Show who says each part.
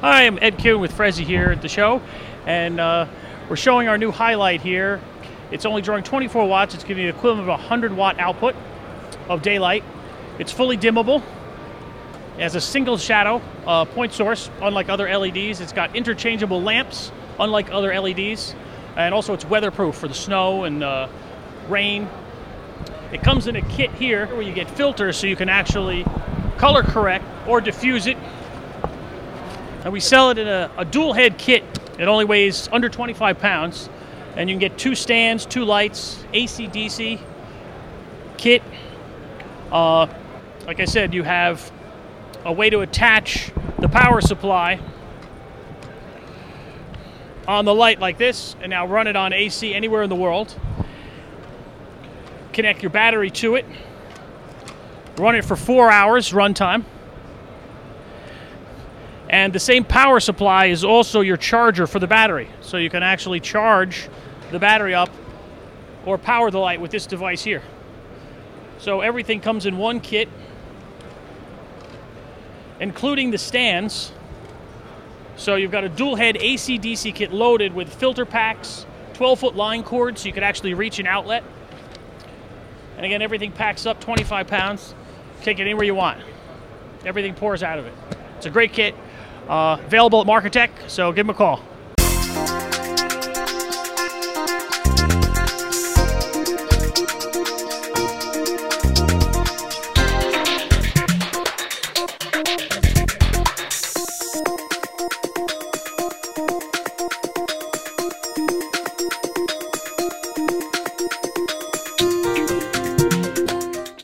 Speaker 1: Hi, I'm Ed Kuhn with Frezzi here at the show, and uh, we're showing our new highlight here. It's only drawing 24 watts. It's giving you the equivalent of a 100 watt output of daylight. It's fully dimmable. It has a single shadow uh, point source, unlike other LEDs. It's got interchangeable lamps, unlike other LEDs, and also it's weatherproof for the snow and uh, rain. It comes in a kit here where you get filters so you can actually color correct or diffuse it and we sell it in a, a dual head kit. It only weighs under 25 pounds. And you can get two stands, two lights, AC DC kit. Uh, like I said, you have a way to attach the power supply on the light like this and now run it on AC anywhere in the world. Connect your battery to it. Run it for four hours runtime. And the same power supply is also your charger for the battery. So you can actually charge the battery up or power the light with this device here. So everything comes in one kit, including the stands. So you've got a dual head AC DC kit loaded with filter packs, 12 foot line cord so you can actually reach an outlet. And again, everything packs up 25 pounds. Take it anywhere you want. Everything pours out of it. It's a great kit. Uh, available at Marketech, so give them a call.